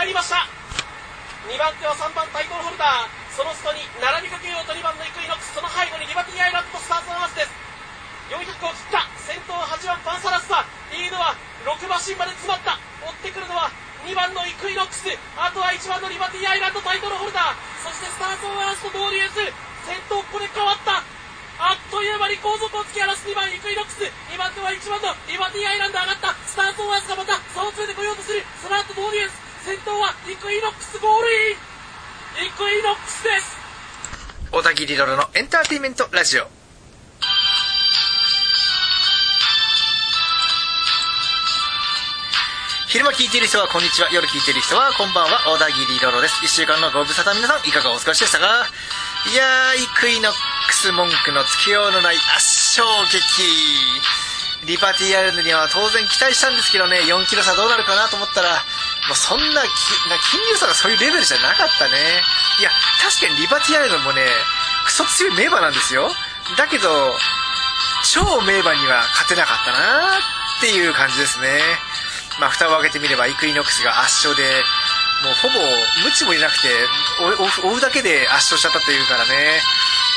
入りました。2番手は3番タイトルホルダー。その外に並びかけようと2番のイクイノックス。その背後にリバティアイランドとスタートのマスです。400を切った。先頭は8番パンサラッサリードは6馬身まで詰まった。追ってくるのは2番のイクイノックス。あとは1番のリバティアイランドタイトルホルダー。そしてスタートをラストドーリエス。先頭ここで変わった。あっという間に後続を突き放す2番イクイノックス。2番手は1番のリバティアイランド上がった。スタートをわずかまた差をついてこようとする。その後ドーリエス。先頭はイクイノックスゴールイン。イクイノックスです。小田切ロロのエンターテインメントラジオ。昼間聞いている人はこんにちは。夜聞いている人はこんばんは。小田切ロロです。1週間のご無沙汰皆さんいかがお過ごしでしたか？いやーイクイノックス文句のつけようのない圧勝劇。リバティアイランドには当然期待したんですけどね4キロ差どうなるかなと思ったらもうそんな金龍差がそういうレベルじゃなかったね。いや確かにリバティアイランドもねクソ強い名馬なんですよ。だけど超名馬には勝てなかったなっていう感じですね。まあ蓋を開けてみればイクイノックスが圧勝でもうほぼ無知もいなくて追うだけで圧勝しちゃったというからね。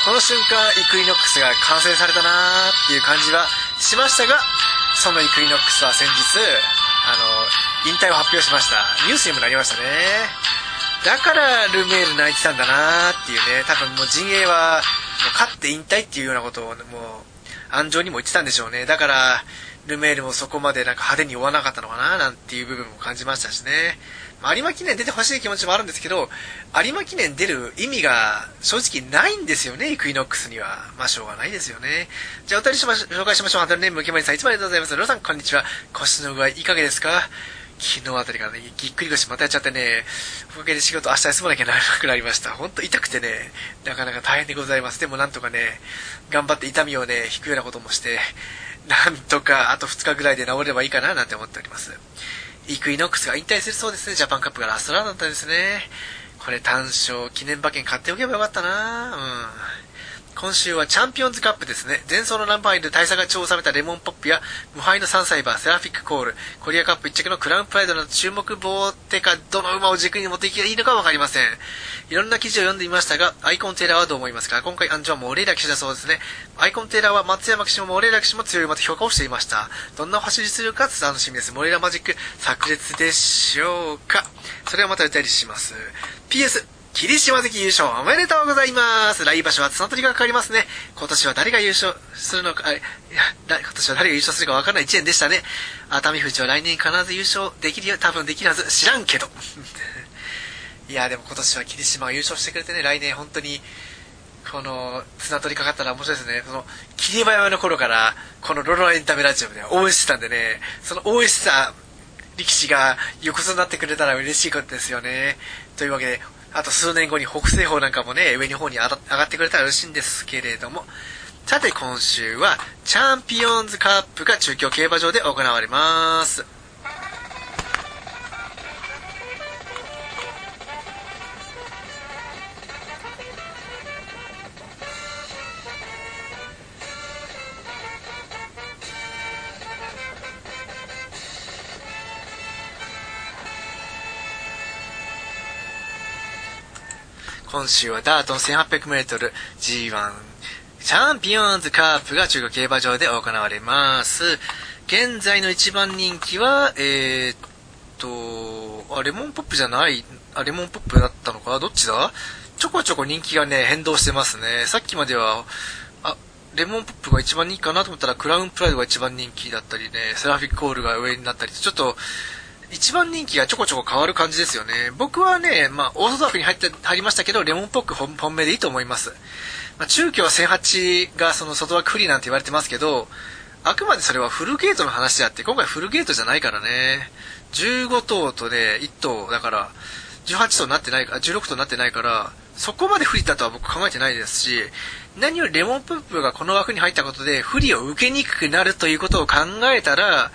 この瞬間イクイノックスが完成されたなっていう感じはしましたがそのイクイノックスは先日あの引退を発表しました。ニュースにもなりましたね。だからルメール泣いてたんだなっていうね。多分もう陣営はもう勝って引退っていうようなことをもう安城にも言ってたんでしょうね。だからルメールもそこまでなんか派手に追わなかったのかななんていう部分も感じましたしね。まあ、有馬記念出てほしい気持ちもあるんですけど、有馬記念出る意味が正直ないんですよね、イクイノックスには。まあ、しょうがないですよね。じゃあ、お便りしまし紹介しましょう。ハンドルネーム、ムケマリさん、いつもありがとうございます？ロさん、こんにちは。腰の具合いかがですか？昨日あたりからね、ぎっくり腰またやっちゃってね、おかげで仕事明日休まなきゃならなくなりました。ほんと痛くてね、なかなか大変でございます。でもなんとかね、頑張って痛みをね、引くようなこともして、なんとかあと2日ぐらいで治ればいいかななんて思っております。イクイノックスが引退するそうですね。ジャパンカップがラストランだったんですね。これ単勝記念馬券買っておけばよかったなうん。今週はチャンピオンズカップですね。前走のナンバーイで大差が調査めたレモンポップや、無敗の3歳馬、セラフィックコール、コリアカップ1着のクラウンプライドなど注目棒手か、どの馬を軸に持っていけばいいのかわかりません。いろんな記事を読んでみましたが、アイコンテーラーはどう思いますか？今回、アンジョはモレーラ騎士だそうですね。アイコンテーラーは松山騎手もモレーラ騎手も強い馬と評価をしていました。どんな走りするか楽しみです。モレーラマジック、炸裂でしょうか？それはまた歌いりします。PS、霧島関優勝おめでとうございます来場所は綱取りがかかりますね。今年は誰が優勝するのか、いや、今年は誰が優勝するかわからない1年でしたね。熱海富士は来年必ず優勝できるよ。多分できるはず。知らんけど。いや、でも今年は霧島が優勝してくれてね、来年本当に、この、綱取りかかったら面白いですね。その、霧馬山の頃から、このロロエンタメラジオで応援してたんでね、その応援してた力士が横綱になってくれたら嬉しいことですよね。というわけで、あと数年後に北西方なんかもね、上の方に上がってくれたら嬉しいんですけれども、さて今週は、チャンピオンズカップが中京競馬場で行われます。今週はダートン 1800m G1 チャンピオンズカップが中国競馬場で行われます。現在の一番人気は、えー、っと、あ、レモンポップじゃない、あ、レモンポップだったのか？どっちだ？ちょこちょこ人気がね、変動してますね。さっきまでは、あ、レモンポップが一番人気かなと思ったら、クラウンプライドが一番人気だったりね、セラフィックコールが上になったり、ちょっと、一番人気がちょこちょこ変わる感じですよね。僕はね、まあ、オーソドックに入って、入りましたけど、レモンポック本本命でいいと思います。まあ、中京1008がその外枠不利なんて言われてますけど、あくまでそれはフルゲートの話であって、今回フルゲートじゃないからね。15頭とね、1頭、だから、18頭になってないか、16頭になってないから、そこまで不利だとは僕考えてないですし、何よりレモンプップがこの枠に入ったことで不利を受けにくくなるということを考えたら、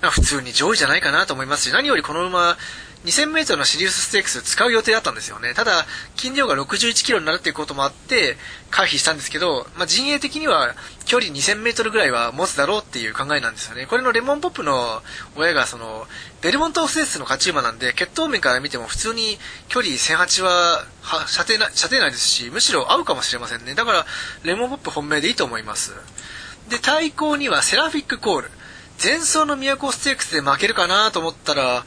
普通に上位じゃないかなと思いますし、何よりこの馬、2000m のシリウスステークス使う予定だったんですよね。ただ、筋量が61キロになるっていうこともあって、回避したんですけど、まあ、陣営的には距離2000メートルぐらいは持つだろうっていう考えなんですよね。これのレモンポップの親がその、ベルモントオフセースの勝ち馬なんで、血統面から見ても普通に距離1008はは射程な射程内ですし、むしろ合うかもしれませんね。だから、レモンポップ本命でいいと思います。で、対抗にはセラフィックコール。前走の都ステークスで負けるかなと思ったら、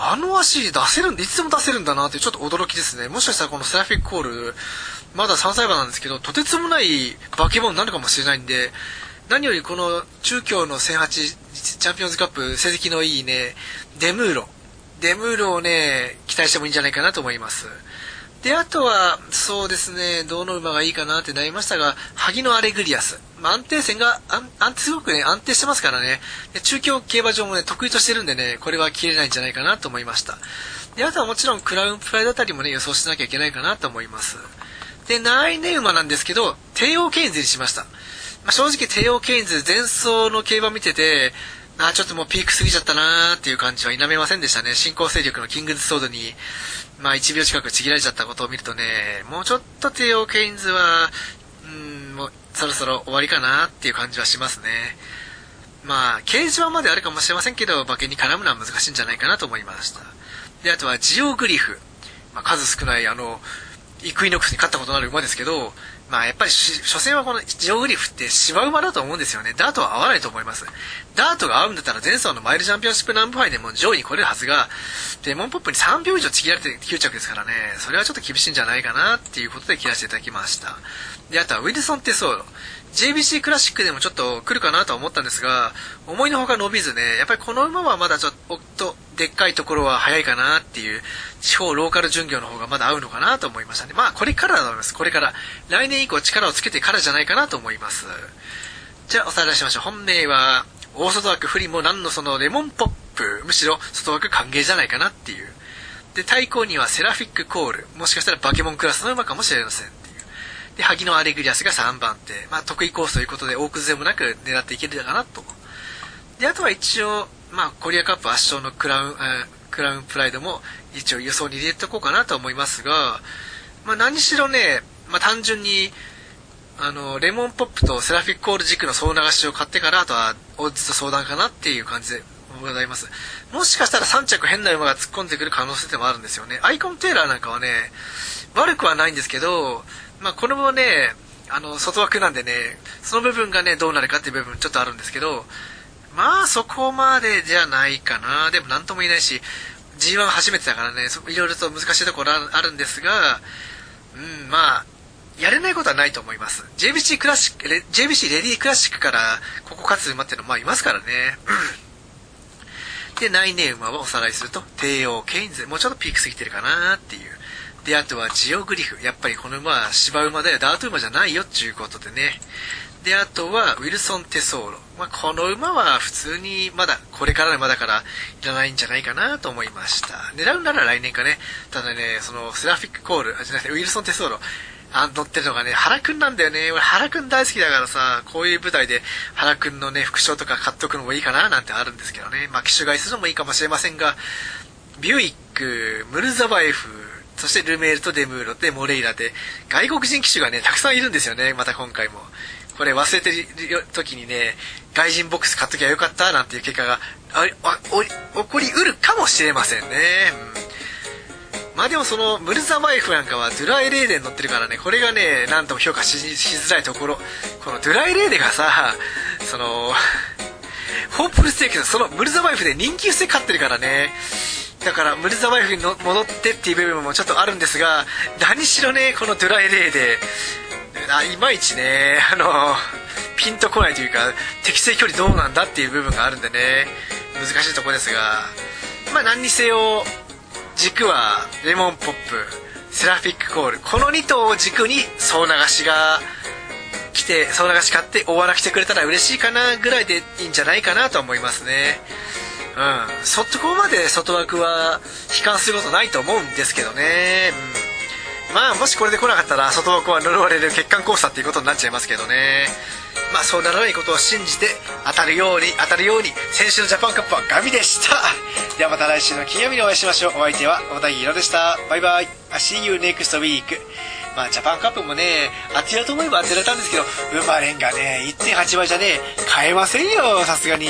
あの足出せるんで、いつでも出せるんだなってちょっと驚きですね。もしかしたらこのセラフィックコール、まだ3歳馬なんですけど、とてつもない化け物になるかもしれないんで、何よりこの中京の1008チャンピオンズカップ成績のいいね、デムーロ。デムーロをね、期待してもいいんじゃないかなと思います。で、あとは、そうですね、どの馬がいいかなってなりましたが、ハギノアレグリアス。まあ、安定性が、安定、すごくね、安定してますからね。で中京競馬場もね、得意としてるんでね、これは切れないんじゃないかなと思いました。で、あとはもちろん、クラウンプライドあたりもね、予想しなきゃいけないかなと思います。で、内年馬なんですけど、テーオーケインズにしました。まあ、正直、テーオーケインズ、前走の競馬見てて、あちょっともうピーク過ぎちゃったなーっていう感じは否めませんでしたね。新興勢力のキングズソードに、まあ1秒近くちぎられちゃったことを見るとね、もうちょっとテーオーケインズは、うん、もうそろそろ終わりかなっていう感じはしますね。まあ、掲示板まであるかもしれませんけど、馬券に絡むのは難しいんじゃないかなと思いました。で、あとはジオグリフ。まあ、数少ないあの、イクイノックスに勝ったことのある馬ですけど、まあやっぱり所詮はこのジオグリフって芝馬だと思うんですよね。ダートは合わないと思います。ダートが合うんだったら前走のマイルチャンピオンシップナンバーファイでも上位に来れるはずが、デモンポップに3秒以上ちぎられて9着ですからね、それはちょっと厳しいんじゃないかなっていうことで切らせていただきました。で、あとはウィルソン・テソーロ。JBC クラシックでもちょっと来るかなとは思ったんですが、思いのほか伸びずね、やっぱりこの馬はまだちょっと、でっかいところは早いかなっていう、地方ローカル巡業の方がまだ合うのかなと思いましたね。まあ、これからだと思います。これから。来年以降力をつけてからじゃないかなと思います。じゃあ、おさらいしましょう。本命は、大外枠不利も何のそのレモンポップ、むしろ外枠歓迎じゃないかなっていう。で、対抗にはセラフィックコール、もしかしたらバケモンクラスの馬かもしれませんっていう。で、萩のアレグリアスが3番手。まあ、得意コースということで、大崩れもなく狙っていけるかなと。で、あとは一応、まあ、コリアカップ圧勝のクラウン、クラウンプライドも一応予想に入れておこうかなと思いますが、まあ、何しろね、まあ、単純に、あの、レモンポップとセラフィックコール軸の総流しを買ってから、あとは、オッズと相談かなっていう感じでございます。もしかしたら3着変な馬が突っ込んでくる可能性でもあるんですよね。アイコンテーラーなんかはね、悪くはないんですけど、まあ、これもね、あの、外枠なんでね、その部分がね、どうなるかっていう部分ちょっとあるんですけど、まあ、そこまでじゃないかな。でも、なんとも言えないし、G1 初めてだからね、いろいろと難しいところあるんですが、うん、まあ、やれないことはないと思います。JBC クラシック、JBC レディークラシックから、ここ勝つ馬っていうのは、まあ、いますからね。で、内年馬をおさらいすると、帝王、ケインズ、もうちょっとピーク過ぎてるかなっていう。で、あとはジオグリフ。やっぱりこの馬は芝馬だよ。ダート馬じゃないよっていうことでね。で、あとはウィルソン・テソーロ。まあ、この馬は普通にまだ、これからの馬だからいらないんじゃないかなと思いました。狙うなら来年かね。ただね、そのセラフィックコール、あ、じゃなウィルソン・テソーロ。あ乗ってるのがね、原くんなんだよね。俺原くん大好きだからさ、こういう舞台で原くんのね、副賞とか買っとくのもいいかななんてあるんですけどね。まあ、機種買いするのもいいかもしれませんが、ビューイック、ムルザバエフ、そしてルメールとデムーロでモレイラで、外国人騎手がね、たくさんいるんですよね、また今回も。これ忘れてる時にね、外人ボックス買っときゃよかったなんていう結果が起こりうるかもしれませんね。うん、まあでもそのムルザバイフなんかはドゥライレーデに乗ってるからね、これがね、なんとも評価しづらいところ。このドゥライレーデンがさ、その、ホープルステーキのそのムルザバイフで人気薄で勝ってるからね、だからムルザワイフに戻ってっていう部分もちょっとあるんですが何しろねこのドゥライレイであいまいちねあのピンとこないというか適正距離どうなんだっていう部分があるんでね難しいとこですがまあ何にせよ軸はレモンポップセラフィックコールこの2頭を軸に総流しが来て総流し買って大笑来てくれたら嬉しいかなぐらいでいいんじゃないかなと思いますね。うん、そこまで外枠は悲観することないと思うんですけどね、うん、まあもしこれで来なかったら外枠は呪われる血管交差っていうことになっちゃいますけどね。まあそうならないことを信じて当たるように当たるように先週のジャパンカップはガビでした。ではまた来週の金曜日にお会いしましょう。お相手は小田切でした。バイバイ。See you next week. まあジャパンカップもね当てようと思えば当てられたんですけど生まれんがね1.8倍じゃねえ買えませんよさすがに。